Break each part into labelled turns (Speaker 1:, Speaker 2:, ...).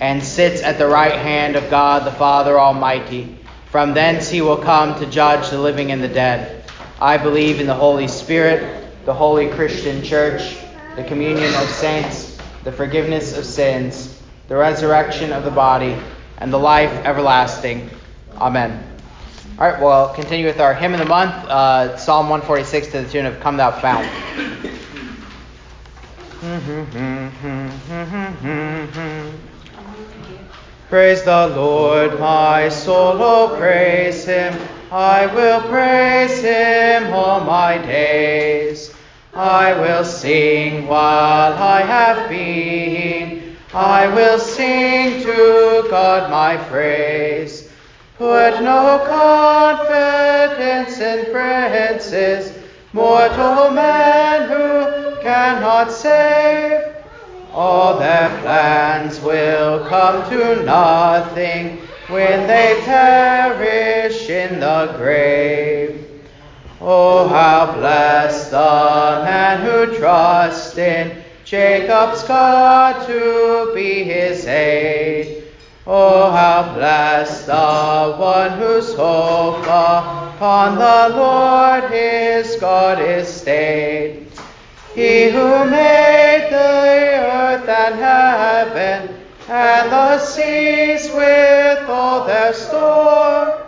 Speaker 1: and sits at the right hand of God the Father Almighty. From thence he will come to judge the living and the dead. I believe in the Holy Spirit, the holy Christian church, the communion of saints, the forgiveness of sins, the resurrection of the body, and the life everlasting. Amen. All right, well, continue with our hymn of the month, uh, Psalm 146 to the tune of Come Thou Fount. Praise the Lord, my soul, oh praise him. I will praise him all my days. I will sing while I have been. I will sing to God my praise. Put no confidence in princes, mortal men who cannot save. All their plans will come to nothing when they perish in the grave. Oh, how blessed the man who trusts in Jacob's God to be his aid. Oh, how blessed the one whose hope upon the Lord his God is stayed. He who made and heaven and the seas with all their store.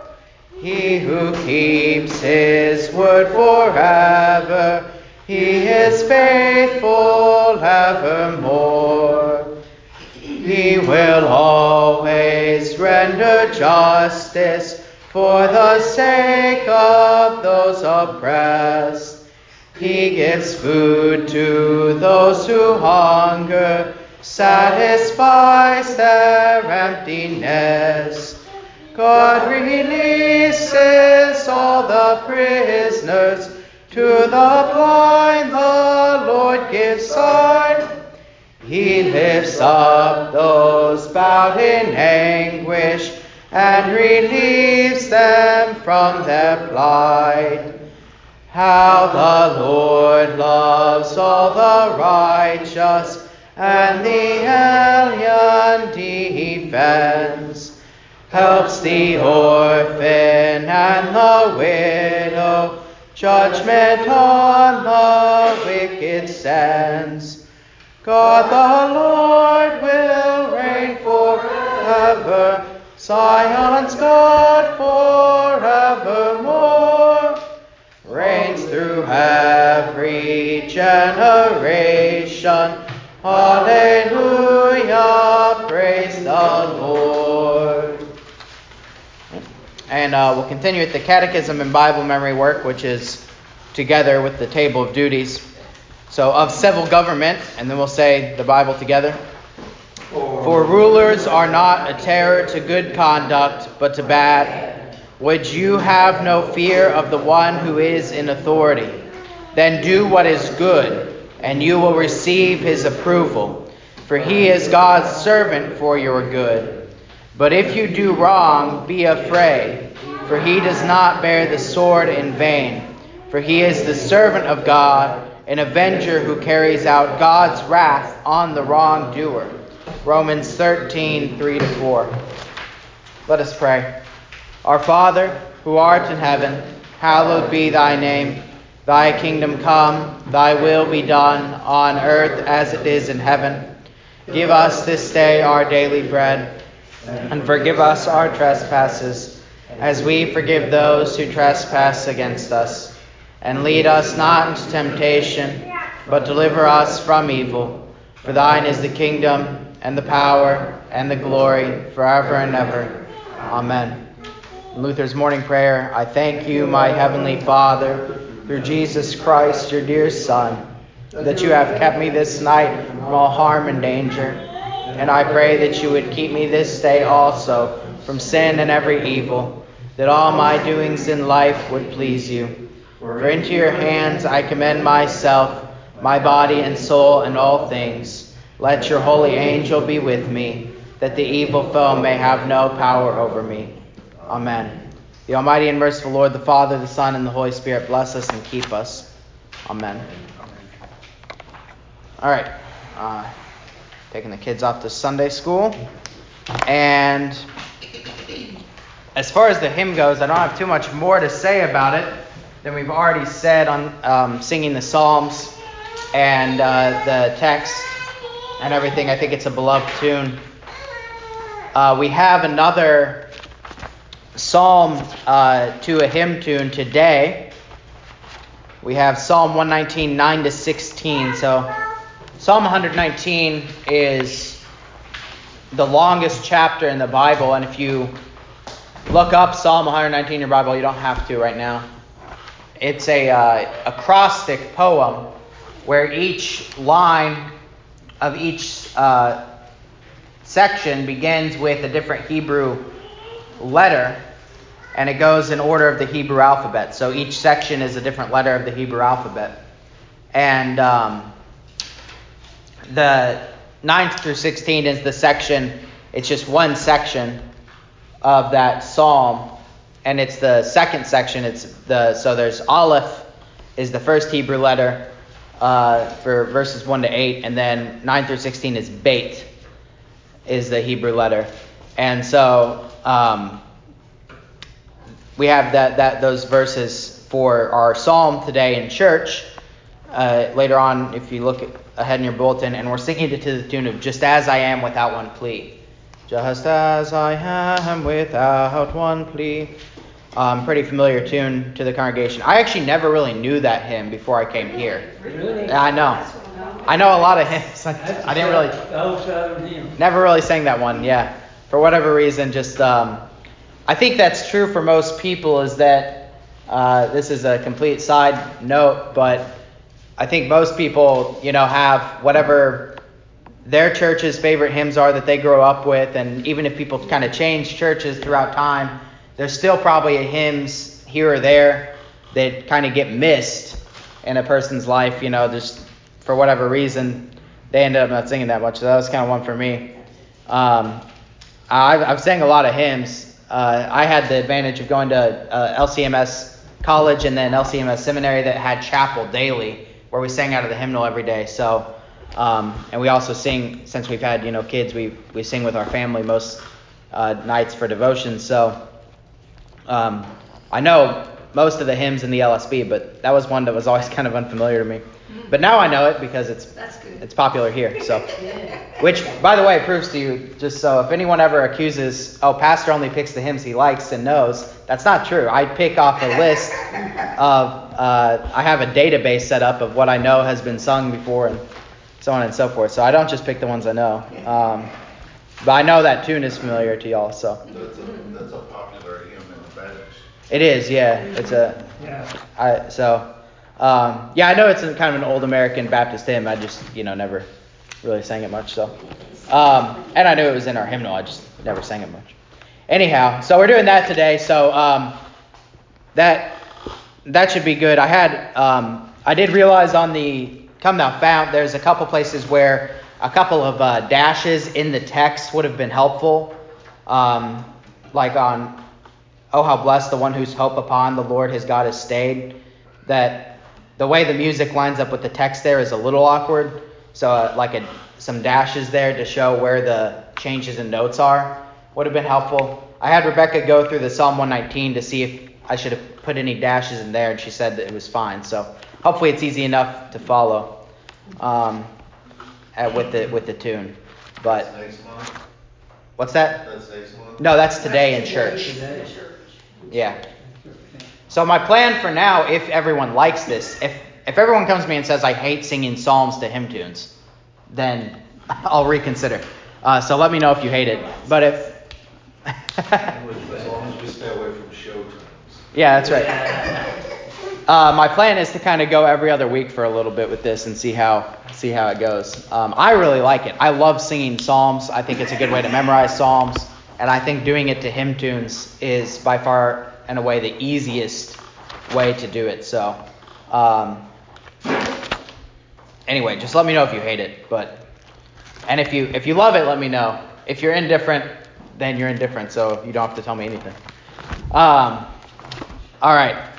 Speaker 1: He who keeps his word forever, he is faithful evermore. He will always render justice for the sake of those oppressed. He gives food to those who hunger, satisfies their emptiness. God releases all the prisoners. To the blind the Lord gives sight. He lifts up those bowed in anguish and relieves them from their plight. How the Lord loves all the righteous, and the alien defends, helps the orphan and the widow, judgment on the wicked sends. God the Lord will reign forever, Zion's God forevermore reigns through every generation. Hallelujah, praise the Lord. And uh, we'll continue with the Catechism and Bible memory work, which is together with the table of duties. So, of civil government, and then we'll say the Bible together. For rulers are not a terror to good conduct, but to bad. Would you have no fear of the one who is in authority? Then do what is good, and you will receive his approval, for he is God's servant for your good. But if you do wrong, be afraid, for he does not bear the sword in vain, for he is the servant of God, an avenger who carries out God's wrath on the wrongdoer. Romans 13, 3 to 4. Let us pray. Our Father, who art in heaven, hallowed be thy name. Thy kingdom come, thy will be done, on earth as it is in heaven. Give us this day our daily bread, and forgive us our trespasses, as we forgive those who trespass against us. And lead us not into temptation, but deliver us from evil. For thine is the kingdom, and the power, and the glory, forever and ever. Amen. In Luther's morning prayer, I thank you, my heavenly Father, through Jesus Christ, your dear Son, that you have kept me this night from all harm and danger. And I pray that you would keep me this day also from sin and every evil, that all my doings in life would please you. For into your hands I commend myself, my body and soul, and all things. Let your holy angel be with me, that the evil foe may have no power over me. Amen. The Almighty and merciful Lord, the Father, the Son, and the Holy Spirit bless us and keep us. Amen. All right. Uh, taking the kids off to Sunday school. And as far as the hymn goes, I don't have too much more to say about it than we've already said on um, singing the Psalms and uh, the text and everything. I think it's a beloved tune. Uh, we have another psalm uh, to a hymn tune today. We have Psalm 119, 9 to 16. So, Psalm 119 is the longest chapter in the Bible, and if you look up Psalm 119 in your Bible, you don't have to right now. It's a uh, acrostic poem where each line of each uh, section begins with a different Hebrew letter, and it goes in order of the Hebrew alphabet. So each section is a different letter of the Hebrew alphabet. And um, the 9th through 16 is the section, it's just one section of that psalm, and it's the second section. It's the so there's Aleph is the first Hebrew letter uh, for verses 1 to 8, and then 9 through 16 is Beit is the Hebrew letter. And so um, we have that, that those verses for our psalm today in church. Uh, later on, if you look ahead in your bulletin, and we're singing it to the tune of "Just as I Am Without One Plea." Just as I am without one plea. Um, pretty familiar tune to the congregation. I actually never really knew that hymn before I came here.
Speaker 2: Really?
Speaker 1: I know. I know a lot of hymns. I, I didn't really. Never really sang that one. Yeah, for whatever reason, just um, I think that's true for most people. Is that uh, this is a complete side note, but I think most people, you know, have whatever their church's favorite hymns are that they grow up with, and even if people kind of change churches throughout time, there's still probably hymns here or there that kind of get missed in a person's life, you know, just for whatever reason, they ended up not singing that much. So that was kind of one for me. Um, I've, I've sang a lot of hymns. Uh, I had the advantage of going to uh, LCMS college and then LCMS seminary that had chapel daily, where we sang out of the hymnal every day. So, um, and we also sing since we've had you know kids. We we sing with our family most uh, nights for devotion. So, um, I know most of the hymns in the LSB, but that was one that was always kind of unfamiliar to me. But now I know it because it's it's popular here. So, which by the way proves to you, just so if anyone ever accuses, oh, pastor only picks the hymns he likes and knows, that's not true. I pick off a list of uh, I have a database set up of what I know has been sung before and so on and so forth. So I don't just pick the ones I know. Um, but I know that tune is familiar to y'all.
Speaker 3: So that's a, that's a popular hymn in the Baptist.
Speaker 1: It is, yeah. It's a. Yeah. I so. Um, yeah, I know it's a, kind of an old American Baptist hymn. I just, you know, never really sang it much. So, um, and I knew it was in our hymnal. I just never sang it much. Anyhow, so we're doing that today. So um, that that should be good. I had um, I did realize on the come thou fount there's a couple places where a couple of uh, dashes in the text would have been helpful, um, like on oh how blessed the one whose hope upon the Lord his God is stayed. That the way the music lines up with the text there is a little awkward. So uh, like a, some dashes there to show where the changes in notes are would have been helpful. I had Rebecca go through the Psalm 119 to see if I should have put any dashes in there, and she said that it was fine. So hopefully it's easy enough to follow um, at, with the with the tune. But what's that? No, that's today in church. Yeah. So my plan for now, if everyone likes this, if if everyone comes to me and says I hate singing psalms to hymn tunes, then I'll reconsider. Uh, so let me know if you hate it. But if
Speaker 3: as long as we stay away from show tunes.
Speaker 1: Yeah, that's right. uh, my plan is to kind of go every other week for a little bit with this and see how see how it goes. Um, I really like it. I love singing psalms. I think it's a good way to memorize psalms, and I think doing it to hymn tunes is by far and way the easiest way to do it. So, um, anyway, just let me know if you hate it. But and if you if you love it, let me know. If you're indifferent, then you're indifferent. So you don't have to tell me anything. Um, all right.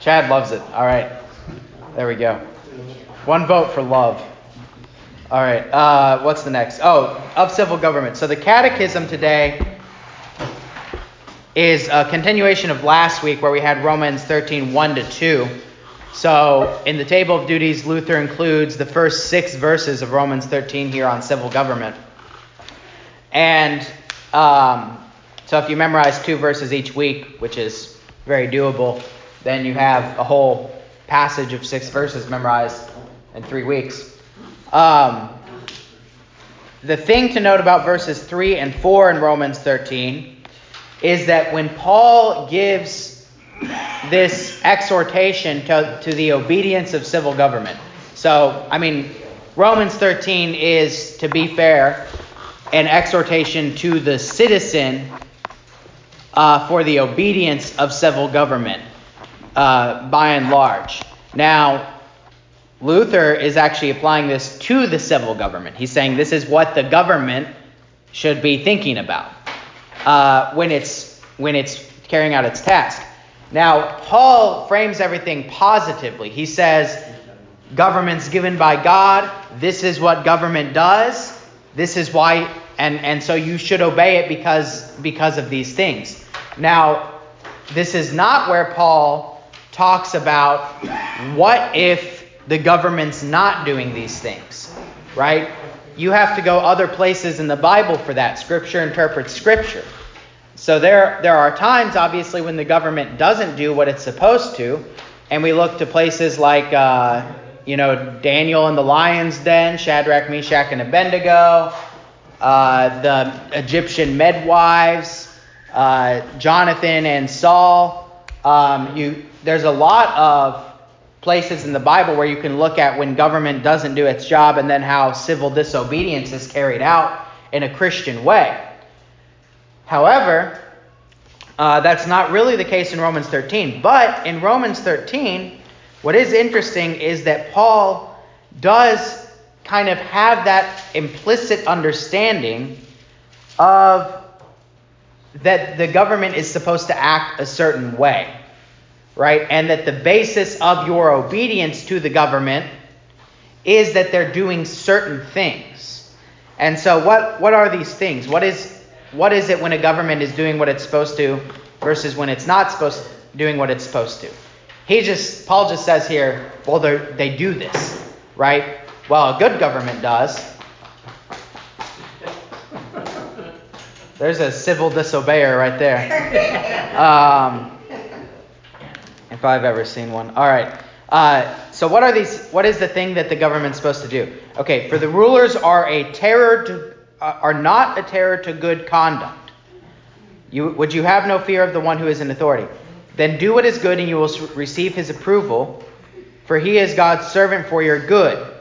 Speaker 1: Chad loves it. All right. There we go. One vote for love. All right. Uh, what's the next? Oh, of civil government. So the catechism today is a continuation of last week where we had Romans 13, 1 to 2. So in the table of duties, Luther includes the first six verses of Romans 13 here on civil government. And um, so if you memorize two verses each week, which is very doable, then you have a whole passage of six verses memorized in three weeks. Um, the thing to note about verses 3 and 4 in Romans 13 is that when Paul gives this exhortation to, to the obedience of civil government, so, I mean, Romans 13 is, to be fair, an exhortation to the citizen uh, for the obedience of civil government uh, by and large. Now, Luther is actually applying this to the civil government. He's saying this is what the government should be thinking about uh, when it's when it's carrying out its task. Now, Paul frames everything positively. He says, government's given by God. This is what government does. This is why, and, and so you should obey it because, because of these things. Now, this is not where Paul talks about what if the government's not doing these things, right? You have to go other places in the Bible for that. Scripture interprets Scripture. So there, there are times, obviously, when the government doesn't do what it's supposed to, and we look to places like, uh, you know, Daniel in the lion's den, Shadrach, Meshach, and Abednego, uh, the Egyptian midwives, uh, Jonathan and Saul. Um, you there's a lot of places in the Bible where you can look at when government doesn't do its job and then how civil disobedience is carried out in a Christian way. However, uh, that's not really the case in Romans 13. But in Romans 13, what is interesting is that Paul does kind of have that implicit understanding of that the government is supposed to act a certain way right? And that the basis of your obedience to the government is that they're doing certain things. And so what what are these things? What is what is it when a government is doing what it's supposed to versus when it's not supposed to, doing what it's supposed to? He just Paul just says here, well they they do this, right? Well, a good government does. There's a civil disobeyer right there. Um, if I've ever seen one. All right. Uh, so what are these? What is the thing that the government's supposed to do? Okay, for the rulers are a terror to, uh, are not a terror to good conduct. You would you have no fear of the one who is in authority? Then do what is good, and you will receive his approval, for he is God's servant for your good.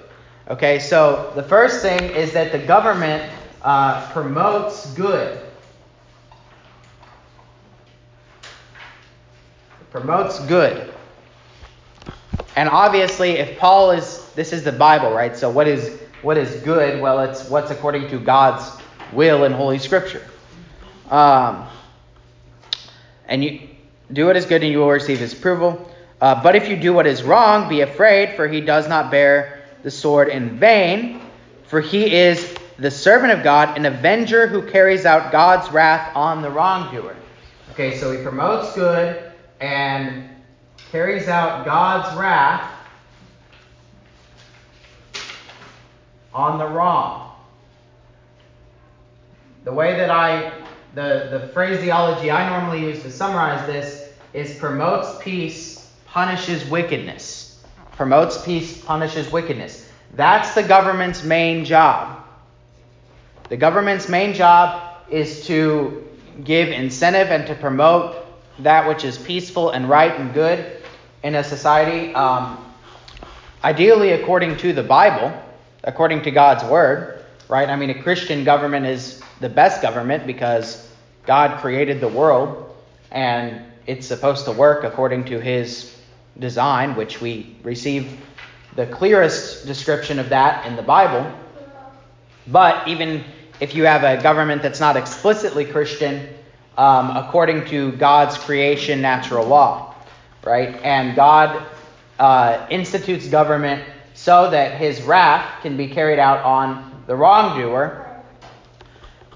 Speaker 1: Okay, so the first thing is that the government uh, promotes good. Promotes good. And obviously, if Paul is, this is the Bible, right? So what is what is good? Well, it's what's according to God's will in Holy Scripture. Um, and you do what is good, and you will receive His approval. Uh, but if you do what is wrong, be afraid, for He does not bear the sword in vain, for He is the servant of God, an avenger who carries out God's wrath on the wrongdoer. Okay, so He promotes good and carries out God's wrath on the wrong. The way that I, the, the phraseology I normally use to summarize this is promotes peace, punishes wickedness. Promotes peace, punishes wickedness. That's the government's main job. The government's main job is to give incentive and to promote that which is peaceful and right and good in a society, um, ideally according to the Bible, according to God's word, right? I mean, a Christian government is the best government because God created the world and it's supposed to work according to his design, which we receive the clearest description of that in the Bible. But even if you have a government that's not explicitly Christian, um, according to God's creation natural law, right? And God uh, institutes government so that his wrath can be carried out on the wrongdoer.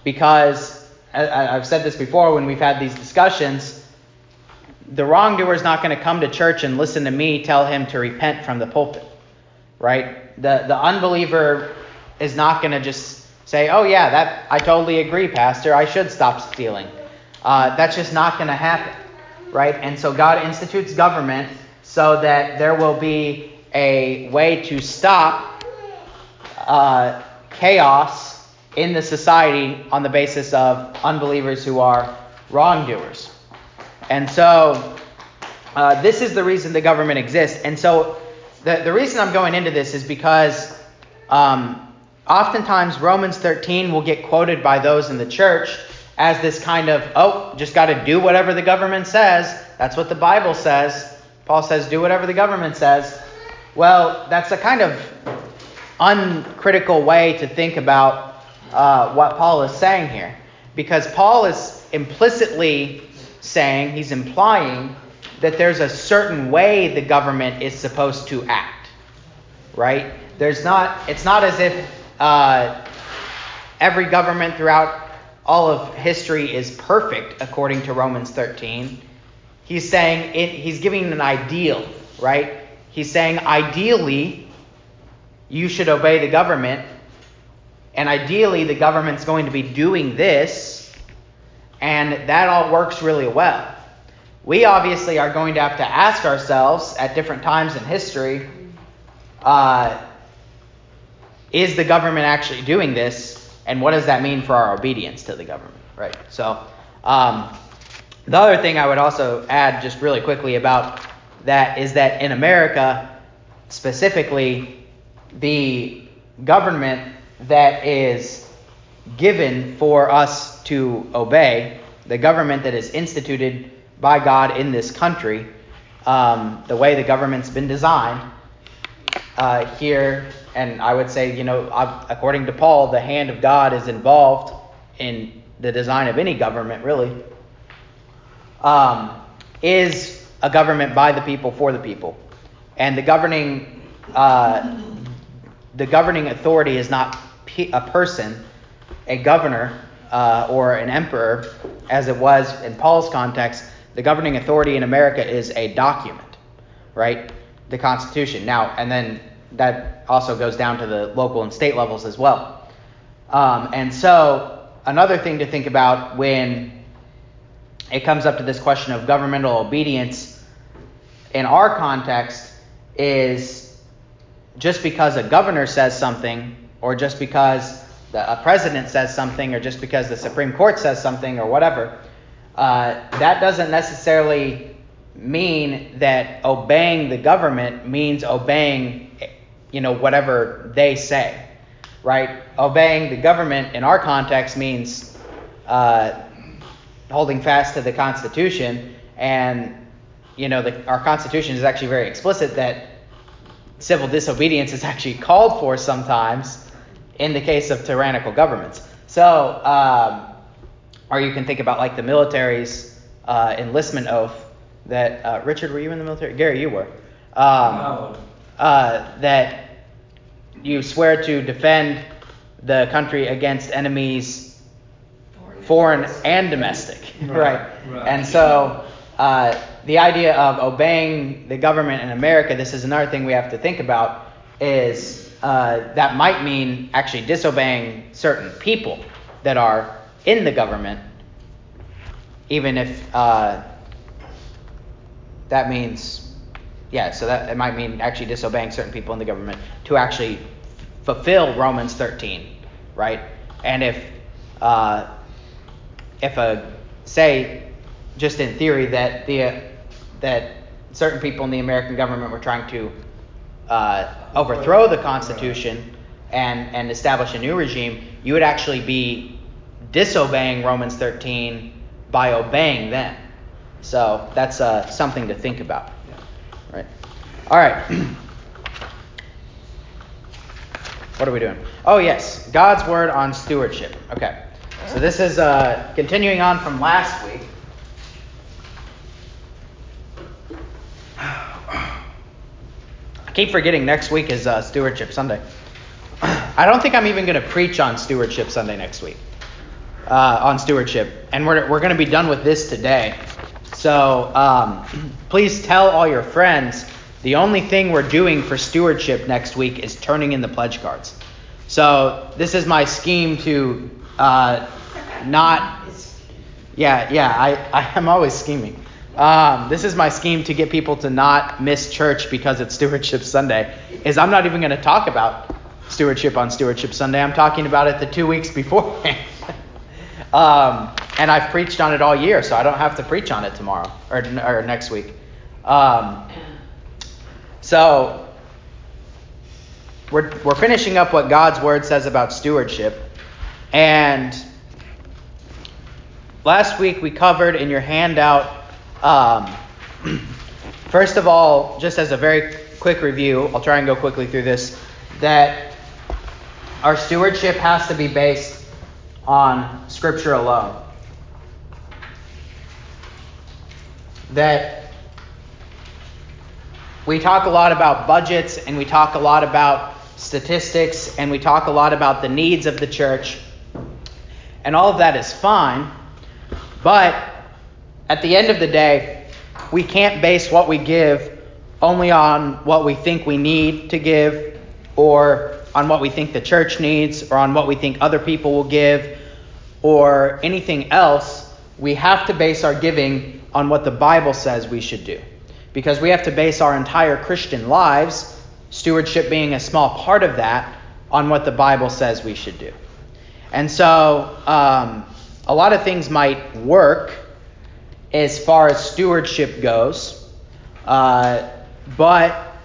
Speaker 1: Because, I've said this before when we've had these discussions, the wrongdoer is not going to come to church and listen to me tell him to repent from the pulpit, right? The, the unbeliever is not going to just say, oh, yeah, that I totally agree, Pastor, I should stop stealing. Uh, that's just not going to happen, right? And so God institutes government so that there will be a way to stop uh, chaos in the society on the basis of unbelievers who are wrongdoers. And so uh, this is the reason the government exists. And so the, the reason I'm going into this is because um, oftentimes Romans 13 will get quoted by those in the church as this kind of, oh, just got to do whatever the government says. That's what the Bible says. Paul says, do whatever the government says. Well, that's a kind of uncritical way to think about uh, what Paul is saying here. Because Paul is implicitly saying, he's implying that there's a certain way the government is supposed to act. Right? There's not, it's not as if uh, every government throughout all of history is perfect according to Romans 13. He's saying it, he's giving an ideal, right? He's saying ideally you should obey the government, and ideally the government's going to be doing this, and that all works really well. We obviously are going to have to ask ourselves at different times in history uh, is the government actually doing this? And what does that mean for our obedience to the government, right? So, um, the other thing I would also add, just really quickly about that, is that in America, specifically, the government that is given for us to obey, the government that is instituted by God in this country, um, the way the government's been designed uh, here and I would say, you know, according to Paul, the hand of God is involved in the design of any government, really, um, is a government by the people for the people. And the governing, uh, the governing authority is not a person, a governor, uh, or an emperor, as it was in Paul's context. The governing authority in America is a document, right? The Constitution. Now, and then that also goes down to the local and state levels as well. Um, and so, another thing to think about when it comes up to this question of governmental obedience in our context is just because a governor says something, or just because the, a president says something, or just because the Supreme Court says something, or whatever, uh, that doesn't necessarily mean that obeying the government means obeying you know, whatever they say, right? Obeying the government in our context means uh, holding fast to the Constitution, and you know, the, our Constitution is actually very explicit that civil disobedience is actually called for sometimes in the case of tyrannical governments. So, um, or you can think about like the military's uh, enlistment oath that uh, Richard, were you in the military? Gary, you were. Um, uh, that you swear to defend the country against enemies, foreign, and domestic, right? right? right. And so uh, the idea of obeying the government in America, this is another thing we have to think about, is uh, that might mean actually disobeying certain people that are in the government, even if uh, that means yeah, so that it might mean actually disobeying certain people in the government to actually fulfill Romans 13, right? And if uh, if a say just in theory, that the uh, that certain people in the American government were trying to uh, overthrow the Constitution and and establish a new regime, you would actually be disobeying Romans 13 by obeying them. So that's uh, something to think about. All right. what are we doing? Oh yes, God's word on stewardship. Okay. So this is uh, continuing on from last week. I keep forgetting next week is uh, Stewardship Sunday. I don't think I'm even going to preach on Stewardship Sunday next week. Uh, on stewardship, and we're, we're going to be done with this today. So um, please tell all your friends the only thing we're doing for stewardship next week is turning in the pledge cards. So this is my scheme to uh, not. Yeah, yeah, I, I am always scheming. Um, this is my scheme to get people to not miss church because it's Stewardship Sunday. Is I'm not even going to talk about stewardship on Stewardship Sunday. I'm talking about it the two weeks beforehand. um, and I've preached on it all year, so I don't have to preach on it tomorrow or, or next week. Um, so we're, we're finishing up what God's word says about stewardship. And last week we covered in your handout, um, first of all, just as a very quick review, I'll try and go quickly through this, that our stewardship has to be based on Scripture alone. That we talk a lot about budgets and we talk a lot about statistics and we talk a lot about the needs of the church. And all of that is fine. But at the end of the day, we can't base what we give only on what we think we need to give or on what we think the church needs or on what we think other people will give or anything else. We have to base our giving on what the Bible says we should do. Because we have to base our entire Christian lives, stewardship being a small part of that, on what the Bible says we should do. And so, um, a lot of things might work as far as stewardship goes, uh, but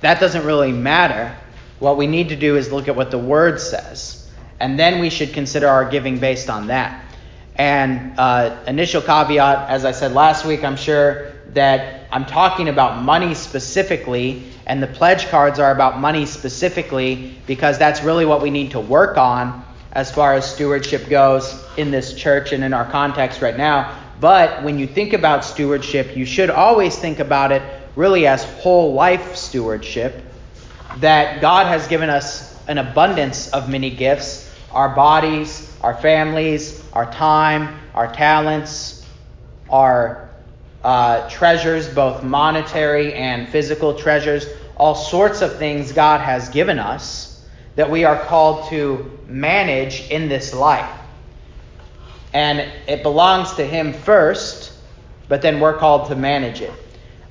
Speaker 1: that doesn't really matter. What we need to do is look at what the Word says, and then we should consider our giving based on that. And uh, initial caveat, as I said last week, I'm sure that I'm talking about money specifically, and the pledge cards are about money specifically because that's really what we need to work on as far as stewardship goes in this church and in our context right now. But when you think about stewardship, you should always think about it really as whole life stewardship, that God has given us an abundance of many gifts our bodies, our families, our time, our talents, our uh, treasures, both monetary and physical treasures, all sorts of things God has given us that we are called to manage in this life. And it belongs to Him first, but then we're called to manage it.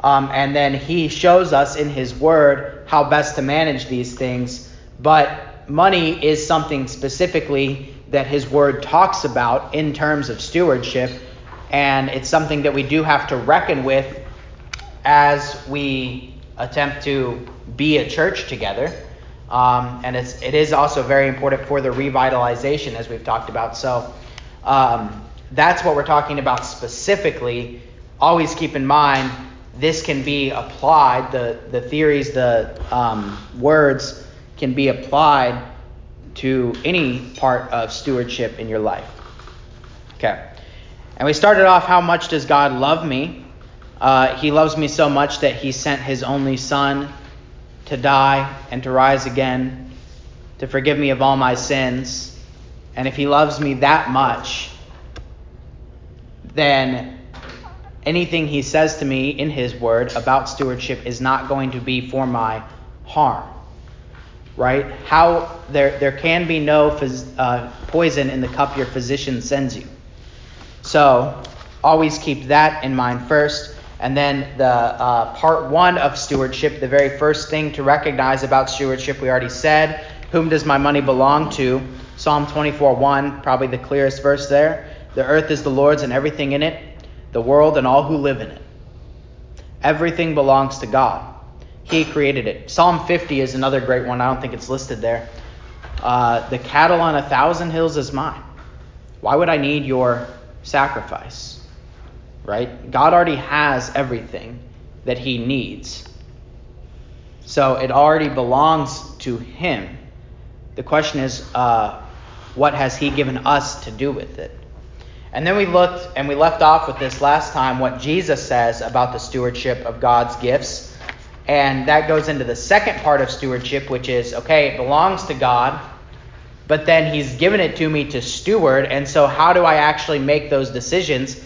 Speaker 1: Um, and then He shows us in His Word how best to manage these things. But money is something specifically that His Word talks about in terms of stewardship. And it's something that we do have to reckon with as we attempt to be a church together. Um, and it's, it is also very important for the revitalization, as we've talked about. So um, that's what we're talking about specifically. Always keep in mind this can be applied, the, the theories, the um, words can be applied to any part of stewardship in your life. Okay. And we started off how much does God love me? Uh, he loves me so much that he sent his only son to die and to rise again, to forgive me of all my sins. And if he loves me that much, then anything he says to me in his word about stewardship is not going to be for my harm. Right? How there there can be no phys, uh, poison in the cup your physician sends you. So always keep that in mind first. And then the uh, part one of stewardship, the very first thing to recognize about stewardship, we already said, whom does my money belong to? Psalm 24 1, probably the clearest verse there. The earth is the Lord's and everything in it. the world and all who live in it. Everything belongs to God. He created it. Psalm 50 is another great one. I don't think it's listed there. Uh, the cattle on a thousand hills is mine. Why would I need your sacrifice? Right? God already has everything that he needs. So it already belongs to him. The question is, uh, what has he given us to do with it? And then we looked and we left off with this last time what Jesus says about the stewardship of God's gifts and that goes into the second part of stewardship, which is okay, it belongs to God, but then He's given it to me to steward. And so, how do I actually make those decisions?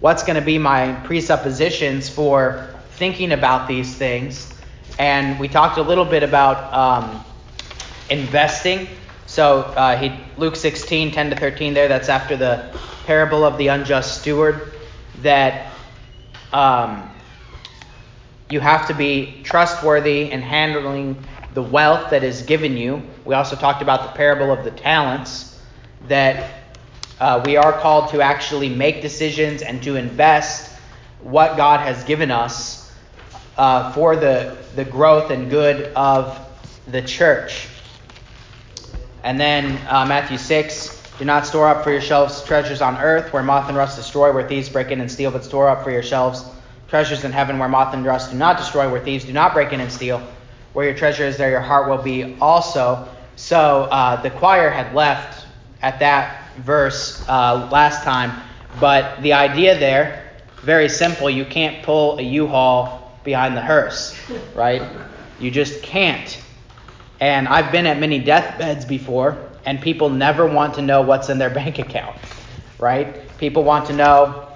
Speaker 1: What's going to be my presuppositions for thinking about these things? And we talked a little bit about um, investing. So, uh, he, Luke 16, 10 to 13, there, that's after the parable of the unjust steward, that. Um, you have to be trustworthy in handling the wealth that is given you. We also talked about the parable of the talents, that uh, we are called to actually make decisions and to invest what God has given us uh, for the, the growth and good of the church. And then uh, Matthew 6 Do not store up for yourselves treasures on earth where moth and rust destroy, where thieves break in and steal, but store up for yourselves treasures in heaven where moth and rust do not destroy, where thieves do not break in and steal. Where your treasure is, there your heart will be also. So uh, the choir had left at that verse uh, last time, but the idea there, very simple. You can't pull a U-Haul behind the hearse, right? You just can't. And I've been at many deathbeds before, and people never want to know what's in their bank account, right? People want to know.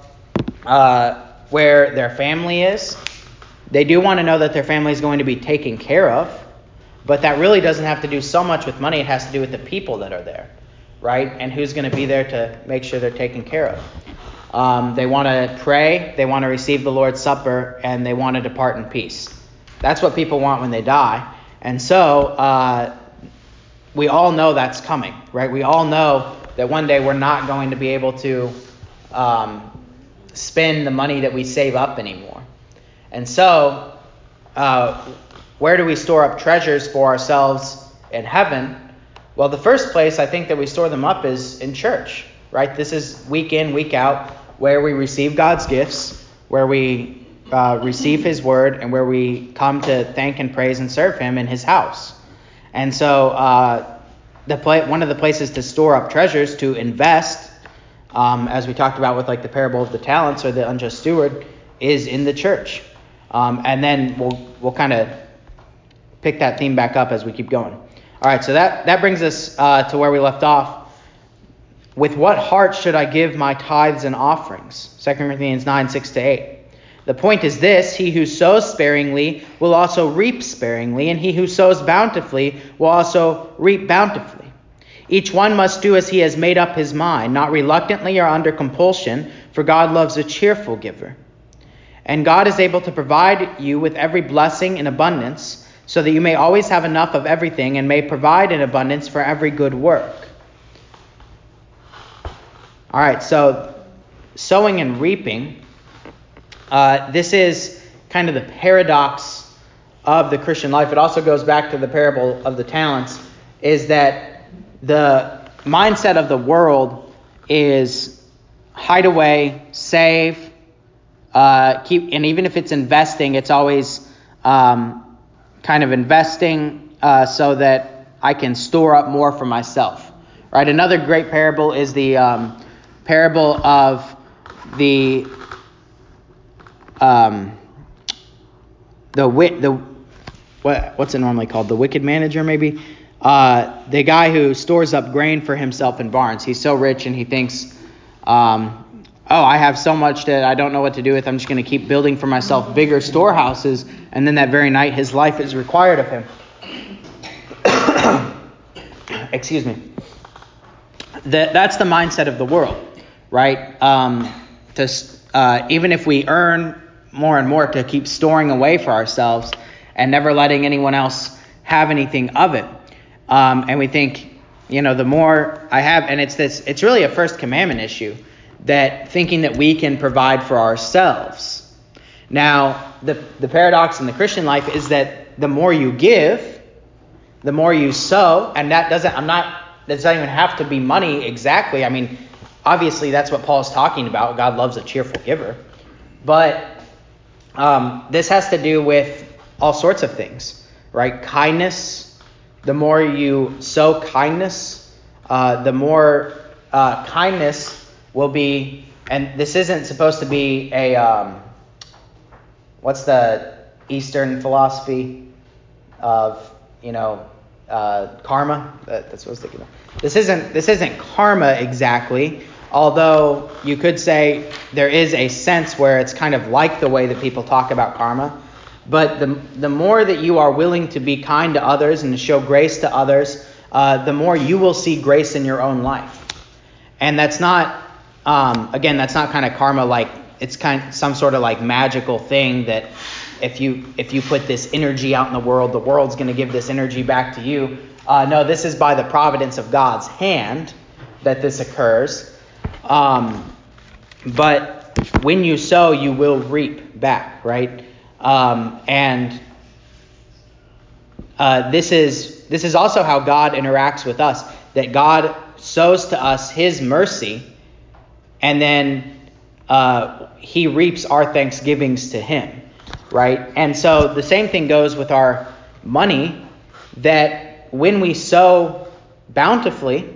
Speaker 1: Uh, where their family is. They do want to know that their family is going to be taken care of, but that really doesn't have to do so much with money. It has to do with the people that are there, right? And who's going to be there to make sure they're taken care of. Um, they want to pray, they want to receive the Lord's Supper, and they want to depart in peace. That's what people want when they die. And so, uh, we all know that's coming, right? We all know that one day we're not going to be able to um, spend the money that we save up anymore. And so, uh, where do we store up treasures for ourselves in heaven? Well, the first place I think that we store them up is in church, right? This is week in, week out, where we receive God's gifts, where we uh, receive His word, and where we come to thank and praise and serve Him in His house. And so, uh, the one of the places to store up treasures, to invest, um, as we talked about with like the parable of the talents or the unjust steward, is in the church. Um, and then we'll we'll kind of pick that theme back up as we keep going. All right, so that that brings us uh, to where we left off. With what heart should I give my tithes and offerings? 2 Corinthians 9, 6 to 8. The point is this He who sows sparingly will also reap sparingly, and he who sows bountifully will also reap bountifully. Each one must do as he has made up his mind, not reluctantly or under compulsion, for God loves a cheerful giver. And God is able to provide you with every blessing in abundance, so that you may always have enough of everything and may provide in abundance for every good work. All right, so sowing and reaping. Uh, this is kind of the paradox of the Christian life. It also goes back to the parable of the talents, is that the mindset of the world is hide away, save, uh, keep, and even if it's investing, it's always um, kind of investing uh, so that I can store up more for myself. Right. Another great parable is the um, parable of the um, the wit the what what's it normally called the wicked manager maybe uh, the guy who stores up grain for himself in barns. He's so rich and he thinks, um, oh, I have so much that I don't know what to do with. I'm just going to keep building for myself bigger storehouses. And then that very night, his life is required of him. Excuse me. That, that's the mindset of the world, right? Um, to, uh, even if we earn more and more, to keep storing away for ourselves and never letting anyone else have anything of it. Um, and we think, you know, the more I have, and it's this, it's really a first commandment issue that thinking that we can provide for ourselves. Now, the, the paradox in the Christian life is that the more you give, the more you sow, and that doesn't, I'm not, that doesn't even have to be money exactly. I mean, obviously that's what Paul is talking about. God loves a cheerful giver. But um, this has to do with all sorts of things, right? Kindness. The more you sow kindness, uh, the more uh, kindness will be, and this isn't supposed to be a, um, what's the Eastern philosophy of, you know, uh, karma? That, that's what I was thinking of. This isn't, this isn't karma exactly, although you could say there is a sense where it's kind of like the way that people talk about karma. But the, the more that you are willing to be kind to others and to show grace to others, uh, the more you will see grace in your own life. And that's not um, again, that's not kind of karma like it's kind of some sort of like magical thing that if you if you put this energy out in the world, the world's going to give this energy back to you. Uh, no, this is by the providence of God's hand that this occurs. Um, but when you sow, you will reap back, right? Um, and uh, this is this is also how God interacts with us. That God sows to us His mercy and then uh, he reaps our thanksgivings to him, right? And so the same thing goes with our money, that when we sow bountifully,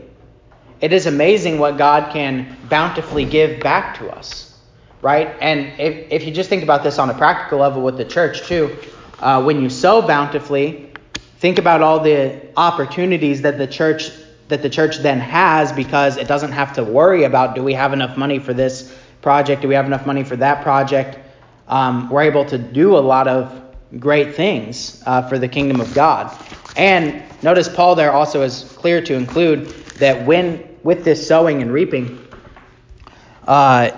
Speaker 1: it is amazing what God can bountifully give back to us, right? And if, if you just think about this on a practical level with the church too, uh, when you sow bountifully, think about all the opportunities that the church that the church then has because it doesn't have to worry about do we have enough money for this project, do we have enough money for that project. Um, we're able to do a lot of great things uh, for the kingdom of God. And notice Paul there also is clear to include that when with this sowing and reaping, uh,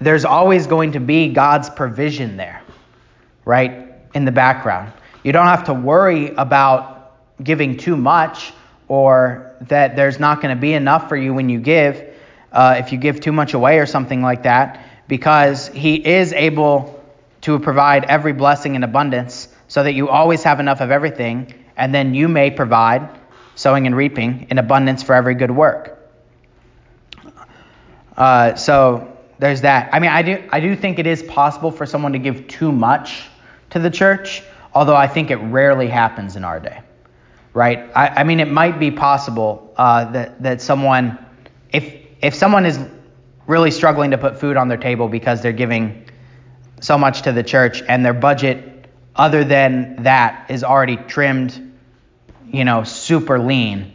Speaker 1: there's always going to be God's provision there, right, in the background. You don't have to worry about giving too much or that there's not going to be enough for you when you give, uh, if you give too much away or something like that, because He is able to provide every blessing in abundance so that you always have enough of everything, and then you may provide, sowing and reaping, in abundance for every good work. Uh, so there's that. I mean, I do, I do think it is possible for someone to give too much to the church, although I think it rarely happens in our day right? I, I mean, it might be possible uh, that that someone, if if someone is really struggling to put food on their table because they're giving so much to the church and their budget, other than that, is already trimmed, you know, super lean,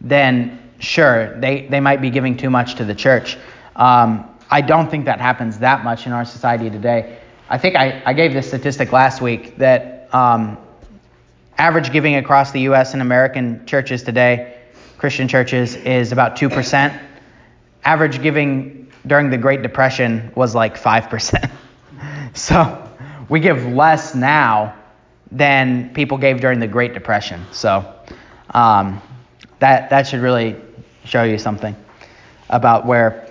Speaker 1: then sure, they they might be giving too much to the church. Um, I don't think that happens that much in our society today. I think I, I gave this statistic last week that um, Average giving across the U.S. and American churches today, Christian churches, is about 2%. Average giving during the Great Depression was like 5%. so we give less now than people gave during the Great Depression. So um, that, that should really show you something about where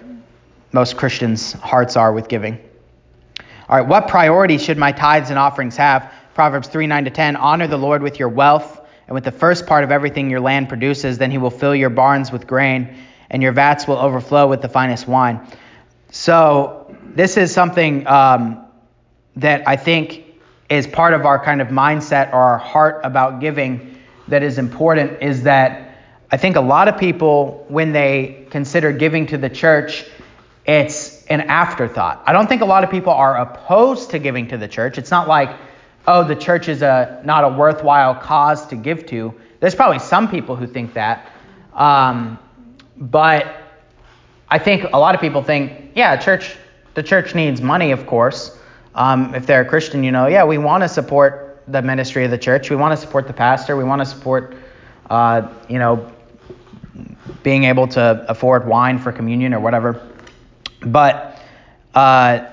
Speaker 1: most Christians' hearts are with giving. All right, what priority should my tithes and offerings have? Proverbs 3 9 to 10 Honor the Lord with your wealth and with the first part of everything your land produces. Then he will fill your barns with grain, and your vats will overflow with the finest wine. So, this is something um, that I think is part of our kind of mindset or our heart about giving that is important is that I think a lot of people, when they consider giving to the church, it's an afterthought. I don't think a lot of people are opposed to giving to the church. It's not like, oh, the church is a not a worthwhile cause to give to. There's probably some people who think that, um, but I think a lot of people think, yeah, church, the church needs money, of course. Um, if they're a Christian, you know, yeah, we want to support the ministry of the church. We want to support the pastor. We want to support, uh, you know, being able to afford wine for communion or whatever. But, uh,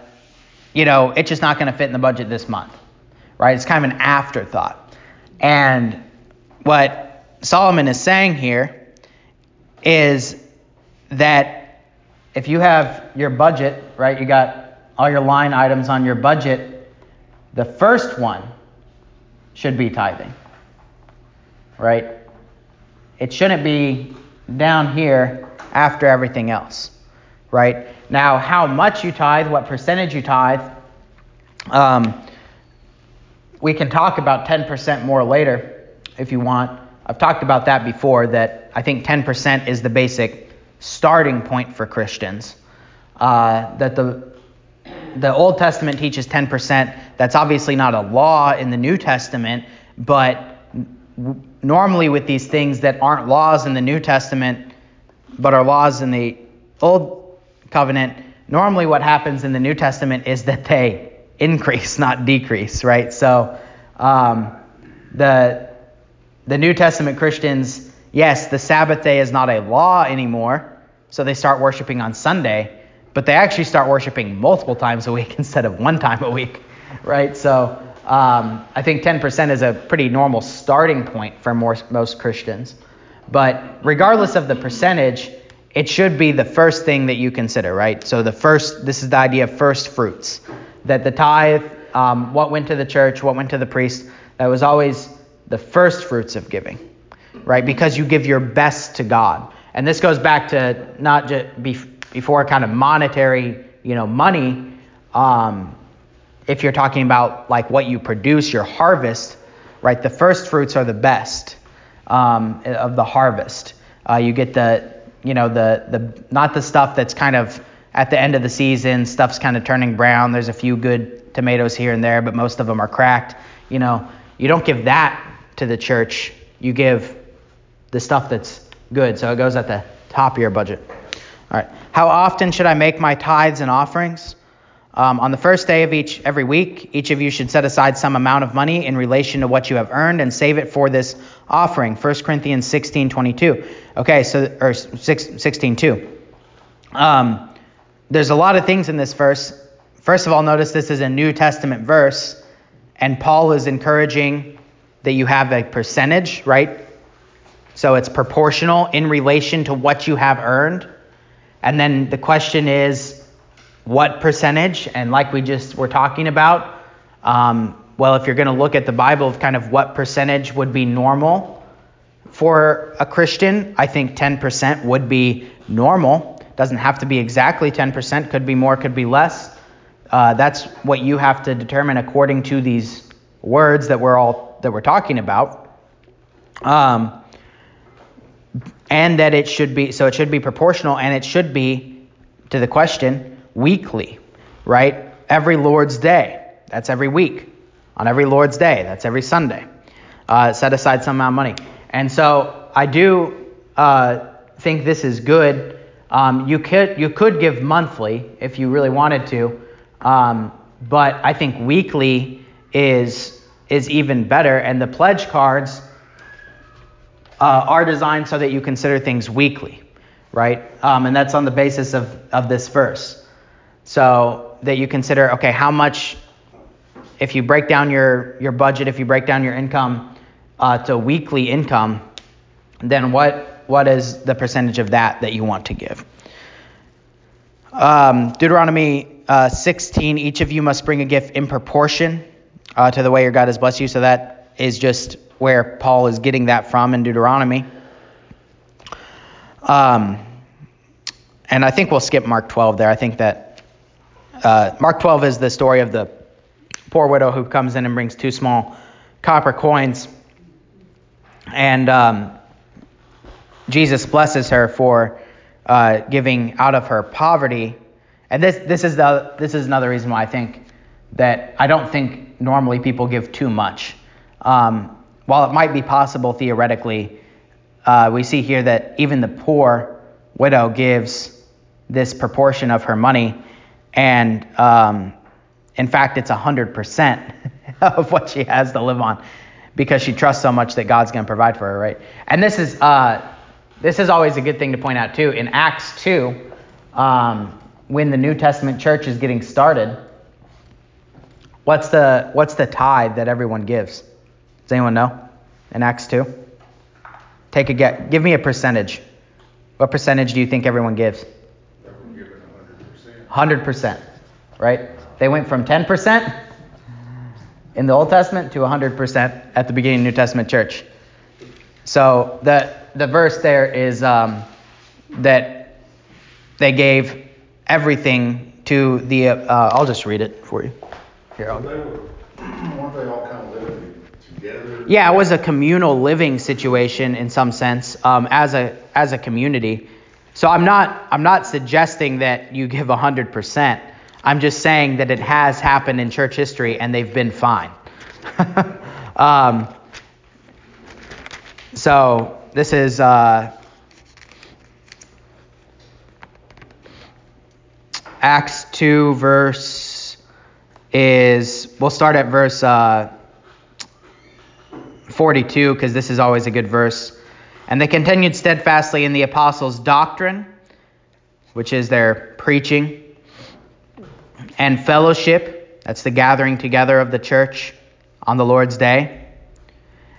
Speaker 1: you know, it's just not going to fit in the budget this month right? It's kind of an afterthought. And what Solomon is saying here is that if you have your budget, right, you got all your line items on your budget, the first one should be tithing, right? It shouldn't be down here after everything else, right? Now, how much you tithe, what percentage you tithe, um, we can talk about 10% more later if you want. I've talked about that before, that I think 10% is the basic starting point for Christians. Uh, that the the Old Testament teaches 10%. That's obviously not a law in the New Testament, but normally with these things that aren't laws in the New Testament, but are laws in the Old Covenant, normally what happens in the New Testament is that they increase, not decrease, right? So um, the the New Testament Christians, yes, the Sabbath day is not a law anymore, so they start worshiping on Sunday, but they actually start worshiping multiple times a week instead of one time a week, right? So um, I think 10% is a pretty normal starting point for more, most Christians. But regardless of the percentage, it should be the first thing that you consider, right? So the first, this is the idea of first fruits, that the tithe, um, what went to the church, what went to the priest, that was always the first fruits of giving, right? Because you give your best to God. And this goes back to not just before kind of monetary, you know, money. Um, if you're talking about like what you produce, your harvest, right? The first fruits are the best um, of the harvest. Uh, you get the, you know, the the not the stuff that's kind of at the end of the season, stuff's kind of turning brown. There's a few good tomatoes here and there, but most of them are cracked. You know, you don't give that to the church. You give the stuff that's good. So it goes at the top of your budget. All right. How often should I make my tithes and offerings? Um, on the first day of each every week, each of you should set aside some amount of money in relation to what you have earned and save it for this offering. 1 Corinthians 16:22. Okay, so or 16:2. Um, there's a lot of things in this verse. First of all, notice this is a New Testament verse, and Paul is encouraging that you have a percentage, right? So it's proportional in relation to what you have earned. And then the question is, what percentage? And like we just were talking about, um, well, if you're going to look at the Bible of kind of what percentage would be normal for a Christian, I think 10% would be normal. Doesn't have to be exactly 10%, could be more, could be less. Uh, that's what you have to determine according to these words that we're all that we're talking about. Um, and that it should be so it should be proportional and it should be to the question weekly, right? Every Lord's Day, that's every week. On every Lord's Day, that's every Sunday. Uh, set aside some amount of money. And so I do uh, think this is good. Um, you could you could give monthly if you really wanted to, um, but I think weekly is is even better. And the pledge cards uh, are designed so that you consider things weekly, right? Um, and that's on the basis of, of this verse. So that you consider, okay, how much, if you break down your, your budget, if you break down your income uh, to weekly income, then what, what is the percentage of that that you want to give? Um, Deuteronomy uh, 16, each of you must bring a gift in proportion uh, to the way your God has blessed you. So that is just where Paul is getting that from in Deuteronomy. Um, and I think we'll skip Mark 12 there. I think that uh, Mark 12 is the story of the poor widow who comes in and brings two small copper coins. And um, Jesus blesses her for uh, giving out of her poverty. And this, this, is the, this is another reason why I think that I don't think normally people give too much. Um, while it might be possible theoretically, uh, we see here that even the poor widow gives this proportion of her money, and um, in fact, it's 100% of what she has to live on because she trusts so much that God's going to provide for her, right? And this is uh, this is always a good thing to point out too. In Acts 2, um, when the New Testament church is getting started, what's the what's the tithe that everyone gives? Does anyone know? In Acts 2? Take a guess. Give me a percentage. What percentage do you think everyone gives?
Speaker 3: Everyone give a
Speaker 1: 100%, right? They went from 10% in the Old Testament to 100% at the beginning of New Testament church. So the, the verse there is um, that they gave everything to the, uh, I'll just read it for you.
Speaker 3: Here, I'll... They were, weren't they all kind of living together?
Speaker 1: Yeah, it was a communal living situation in some sense um, as a as a community. So I'm not I'm not suggesting that you give 100%. I'm just saying that it has happened in church history and they've been fine. um, so this is uh, Acts 2, verse is, we'll start at verse uh, 42 because this is always a good verse. And they continued steadfastly in the apostles' doctrine, which is their preaching, and fellowship, that's the gathering together of the church on the Lord's day,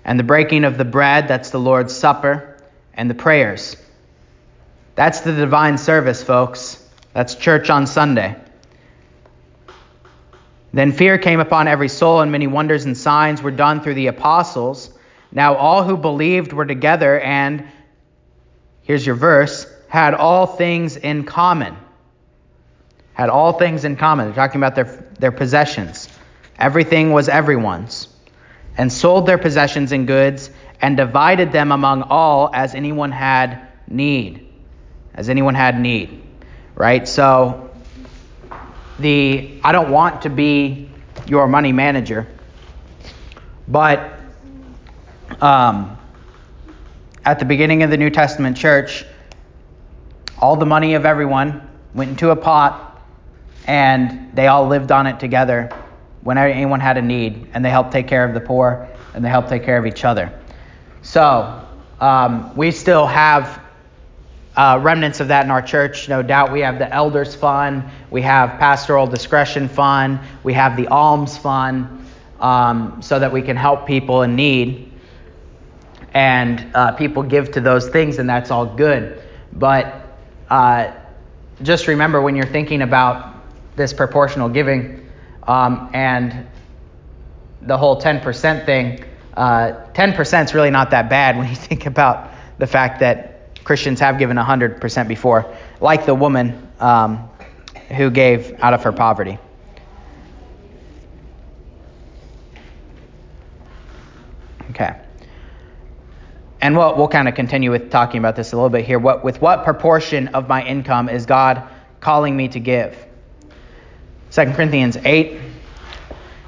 Speaker 1: and the breaking of the bread, that's the Lord's supper, and the prayers. That's the divine service, folks. That's church on Sunday. Then fear came upon every soul, and many wonders and signs were done through the apostles. Now all who believed were together, and here's your verse had all things in common had all things in common. They're talking about their, their possessions. Everything was everyone's. And sold their possessions and goods and divided them among all as anyone had need. As anyone had need. Right? So, the I don't want to be your money manager, but um, at the beginning of the New Testament church, all the money of everyone went into a pot and they all lived on it together whenever anyone had a need, and they helped take care of the poor, and they helped take care of each other. So um, we still have uh, remnants of that in our church, no doubt. We have the Elders Fund, we have Pastoral Discretion Fund, we have the Alms Fund, um, so that we can help people in need. And uh, people give to those things, and that's all good. But uh, just remember when you're thinking about this proportional giving um, and the whole 10% thing. Uh, 10% is really not that bad when you think about the fact that Christians have given 100% before, like the woman um, who gave out of her poverty. Okay. And we'll, we'll kind of continue with talking about this a little bit here. What, with what proportion of my income is God calling me to give? 2 Corinthians 8.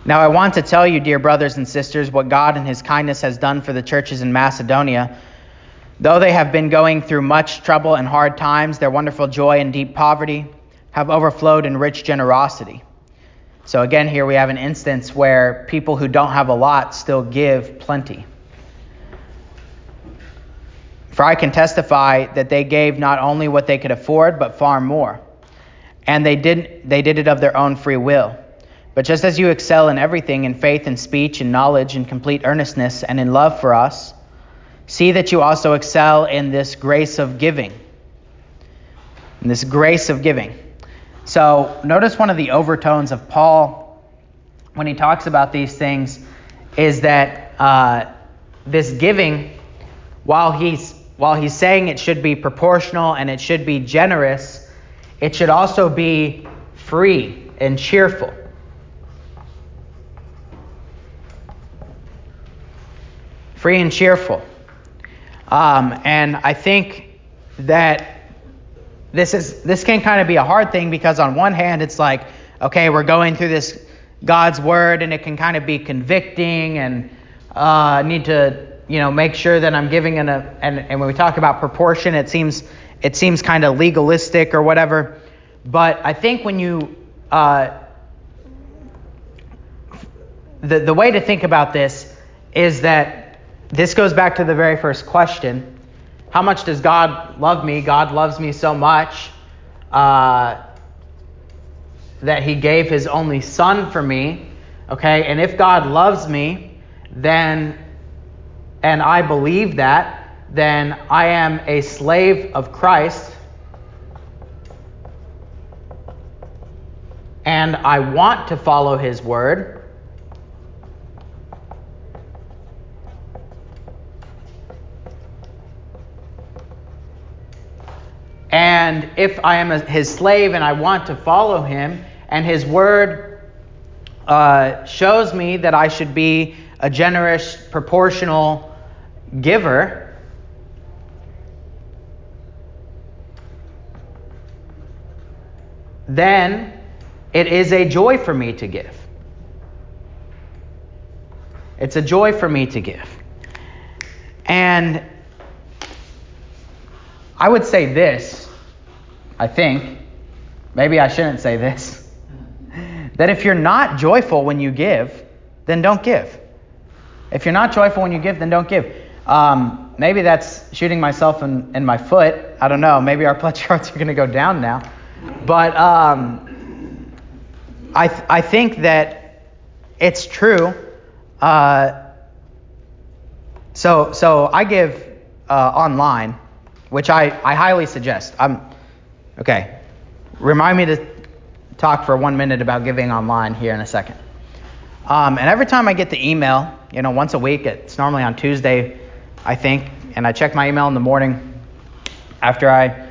Speaker 1: Now I want to tell you, dear brothers and sisters, what God in His kindness has done for the churches in Macedonia. Though they have been going through much trouble and hard times, their wonderful joy and deep poverty have overflowed in rich generosity. So again, here we have an instance where people who don't have a lot still give plenty. For I can testify that they gave not only what they could afford, but far more and they did, they did it of their own free will. But just as you excel in everything, in faith and speech and knowledge and complete earnestness and in love for us, see that you also excel in this grace of giving. In this grace of giving. So notice one of the overtones of Paul when he talks about these things is that uh, this giving, while he's while he's saying it should be proportional and it should be generous, it should also be free and cheerful. Free and cheerful. Um, and I think that this is this can kind of be a hard thing because on one hand it's like okay we're going through this God's word and it can kind of be convicting and uh, need to you know make sure that I'm giving in a and, and when we talk about proportion it seems it seems kind of legalistic or whatever. But I think when you, uh, the, the way to think about this is that this goes back to the very first question. How much does God love me? God loves me so much uh, that he gave his only son for me. Okay, and if God loves me, then, and I believe that, then I am a slave of Christ. and I want to follow his word, and if I am a, his slave and I want to follow him, and his word uh, shows me that I should be a generous, proportional giver, then it is a joy for me to give. It's a joy for me to give. And I would say this, I think, maybe I shouldn't say this, that if you're not joyful when you give, then don't give. If you're not joyful when you give, then don't give. Um, maybe that's shooting myself in, in my foot. I don't know. Maybe our pledge cards are going to go down now. But um, I, th- I think that it's true. Uh, so, so I give uh, online, which I, I highly suggest. I'm okay. Remind me to talk for one minute about giving online here in a second. Um, and every time I get the email, you know, once a week, it's normally on Tuesday, I think, and I check my email in the morning after I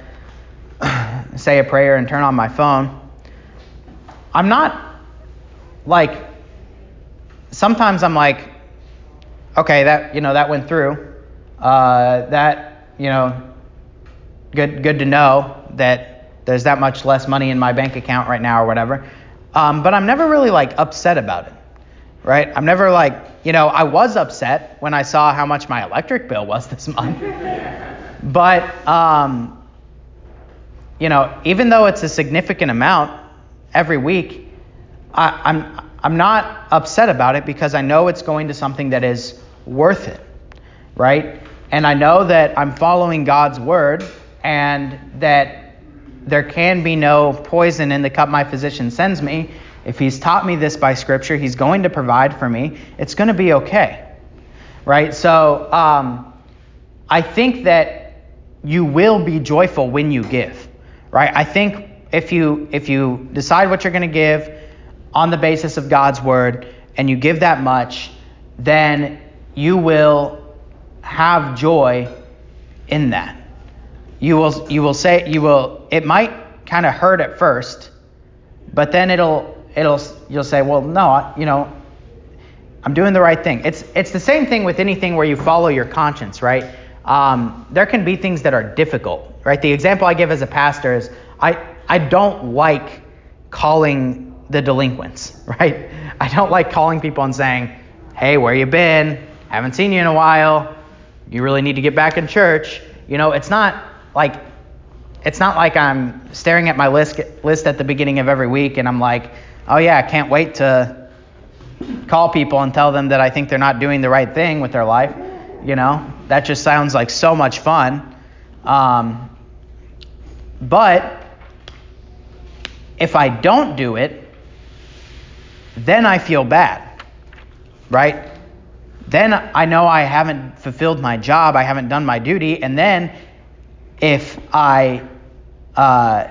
Speaker 1: say a prayer and turn on my phone. I'm not like, sometimes I'm like, okay, that, you know, that went through. Uh, that, you know, good, good to know that there's that much less money in my bank account right now or whatever. Um, but I'm never really like upset about it right? I'm never like, you know, I was upset when I saw how much my electric bill was this month. but, um, you know, even though it's a significant amount every week, I, I'm, I'm not upset about it because I know it's going to something that is worth it, right? And I know that I'm following God's word and that there can be no poison in the cup my physician sends me if he's taught me this by Scripture, he's going to provide for me. It's going to be okay. Right? So um, I think that you will be joyful when you give. Right? I think if you if you decide what you're going to give on the basis of God's word and you give that much, then you will have joy in that. You will you will say you will it might kind of hurt at first, but then it'll it'll you'll say, well, no, you know, I'm doing the right thing. It's it's the same thing with anything where you follow your conscience, right? Um, there can be things that are difficult, right? The example I give as a pastor is I I don't like calling the delinquents, right? I don't like calling people and saying, hey, where you been? Haven't seen you in a while. You really need to get back in church. You know, it's not like it's not like I'm staring at my list list at the beginning of every week and I'm like, oh yeah, I can't wait to call people and tell them that I think they're not doing the right thing with their life. You know, that just sounds like so much fun. Um, but if I don't do it, then I feel bad, right? Then I know I haven't fulfilled my job, I haven't done my duty, and then if I uh,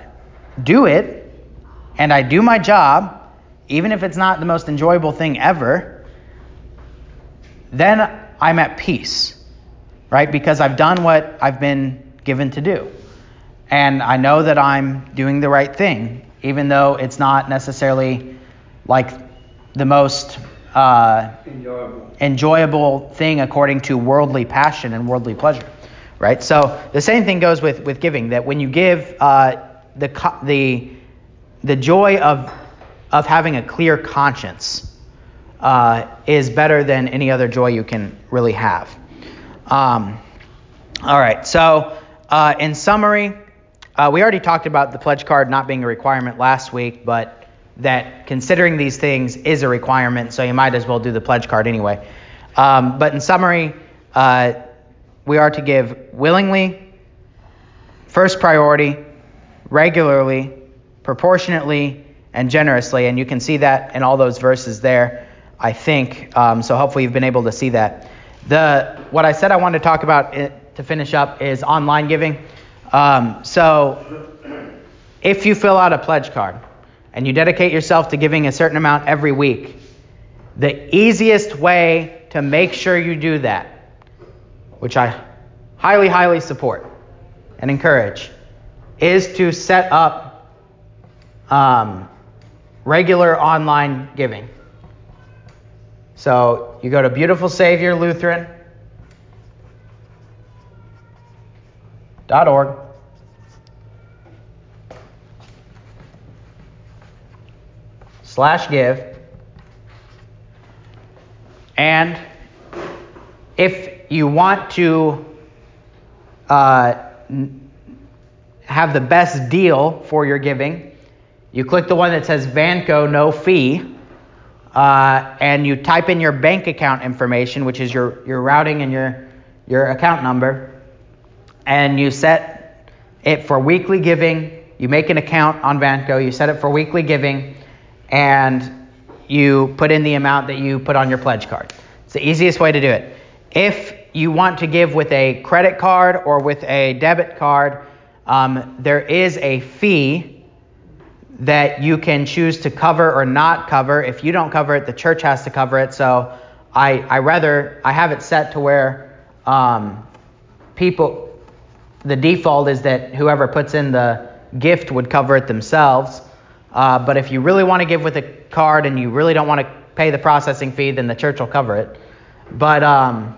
Speaker 1: do it and I do my job, even if it's not the most enjoyable thing ever, then I'm at peace, right? Because I've done what I've been given to do. And I know that I'm doing the right thing, even though it's not necessarily like the most uh, enjoyable. enjoyable thing according to worldly passion and worldly pleasure, right? So the same thing goes with, with giving, that when you give, uh, the, the, the joy of of having a clear conscience uh, is better than any other joy you can really have. Um, all right, so uh, in summary, uh, we already talked about the pledge card not being a requirement last week, but that considering these things is a requirement, so you might as well do the pledge card anyway. Um, but in summary, uh, we are to give willingly, first priority, regularly, proportionately, and generously. And you can see that in all those verses there, I think. Um, so hopefully you've been able to see that. The what I said I wanted to talk about it, to finish up is online giving. Um, so if you fill out a pledge card and you dedicate yourself to giving a certain amount every week, the easiest way to make sure you do that, which I highly, highly support and encourage, is to set up um, regular online giving. So you go to Beautiful Savior Lutheran. Org. Slash give. And if you want to uh, have the best deal for your giving, you click the one that says Vanco no fee, uh, and you type in your bank account information, which is your, your routing and your, your account number, and you set it for weekly giving. You make an account on Vanco, you set it for weekly giving, and you put in the amount that you put on your pledge card. It's the easiest way to do it. If you want to give with a credit card or with a debit card, um, there is a fee that you can choose to cover or not cover. If you don't cover it, the church has to cover it. So I, I rather I have it set to where um, people the default is that whoever puts in the gift would cover it themselves. Uh, but if you really want to give with a card and you really don't want to pay the processing fee, then the church will cover it. But um,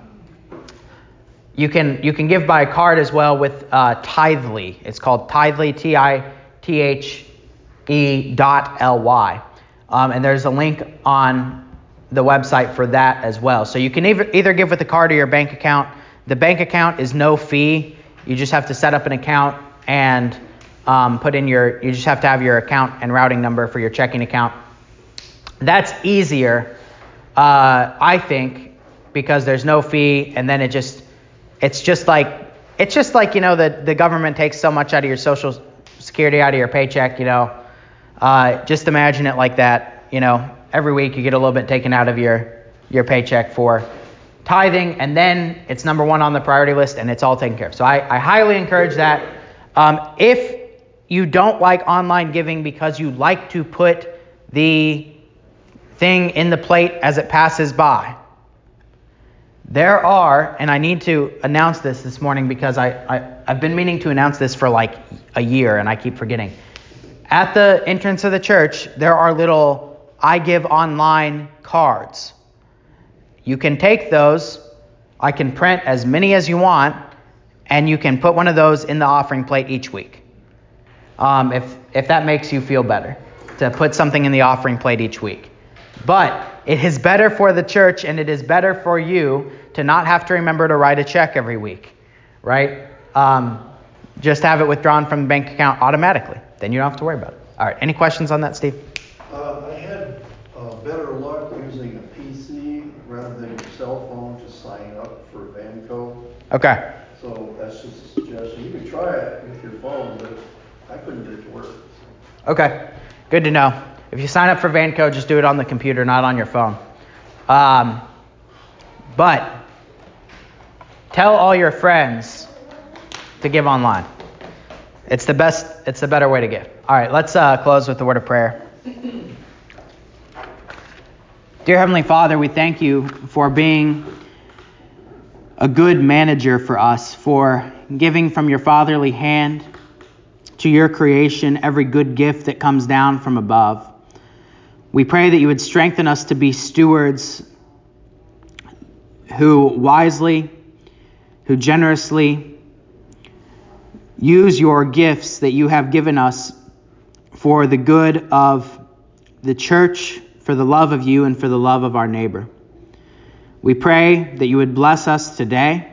Speaker 1: you can you can give by a card as well with uh, Tithely. It's called Tithely, T-I-T-H-E dot L-Y. Um, and there's a link on the website for that as well. So you can either, either give with a card or your bank account. The bank account is no fee. You just have to set up an account and um, put in your, you just have to have your account and routing number for your checking account. That's easier, uh, I think, because there's no fee, and then it just, it's just like, it's just like, you know, the, the government takes so much out of your social security, out of your paycheck, you know. Uh, just imagine it like that, you know. Every week you get a little bit taken out of your, your paycheck for tithing, and then it's number one on the priority list, and it's all taken care of. So I, I highly encourage that. Um, if you don't like online giving because you like to put the thing in the plate as it passes by. There are, and I need to announce this this morning because I, I, I've been meaning to announce this for like a year and I keep forgetting. At the entrance of the church, there are little I give online cards. You can take those, I can print as many as you want, and you can put one of those in the offering plate each week um, if, if that makes you feel better, to put something in the offering plate each week. But it is better for the church and it is better for you to not have to remember to write a check every week, right? Um, just have it withdrawn from the bank account automatically. Then you don't have to worry about it. All right, any questions on that, Steve?
Speaker 3: Uh, I had uh, better luck using a PC rather than your cell phone to sign up for Vanco.
Speaker 1: Okay.
Speaker 3: So that's just a suggestion. You can try it with your phone, but I couldn't get it to work.
Speaker 1: Okay, good to know. If you sign up for Vanco, just do it on the computer, not on your phone. Um, but tell all your friends to give online. It's the best. It's the better way to give. All right, let's uh, close with the word of prayer. Dear Heavenly Father, we thank you for being a good manager for us, for giving from your fatherly hand to your creation every good gift that comes down from above. We pray that you would strengthen us to be stewards who wisely, who generously use your gifts that you have given us for the good of the church, for the love of you, and for the love of our neighbor. We pray that you would bless us today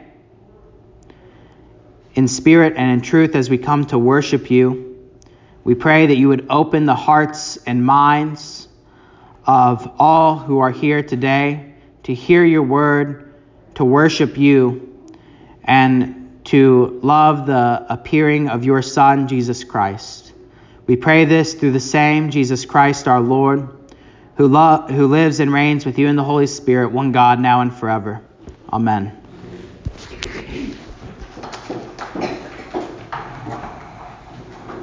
Speaker 1: in spirit and in truth as we come to worship you. We pray that you would open the hearts and minds of all who are here today to hear your word, to worship you, and to love the appearing of your Son, Jesus Christ. We pray this through the same Jesus Christ our Lord, who, lo- who lives and reigns with you in the Holy Spirit, one God, now and forever. Amen.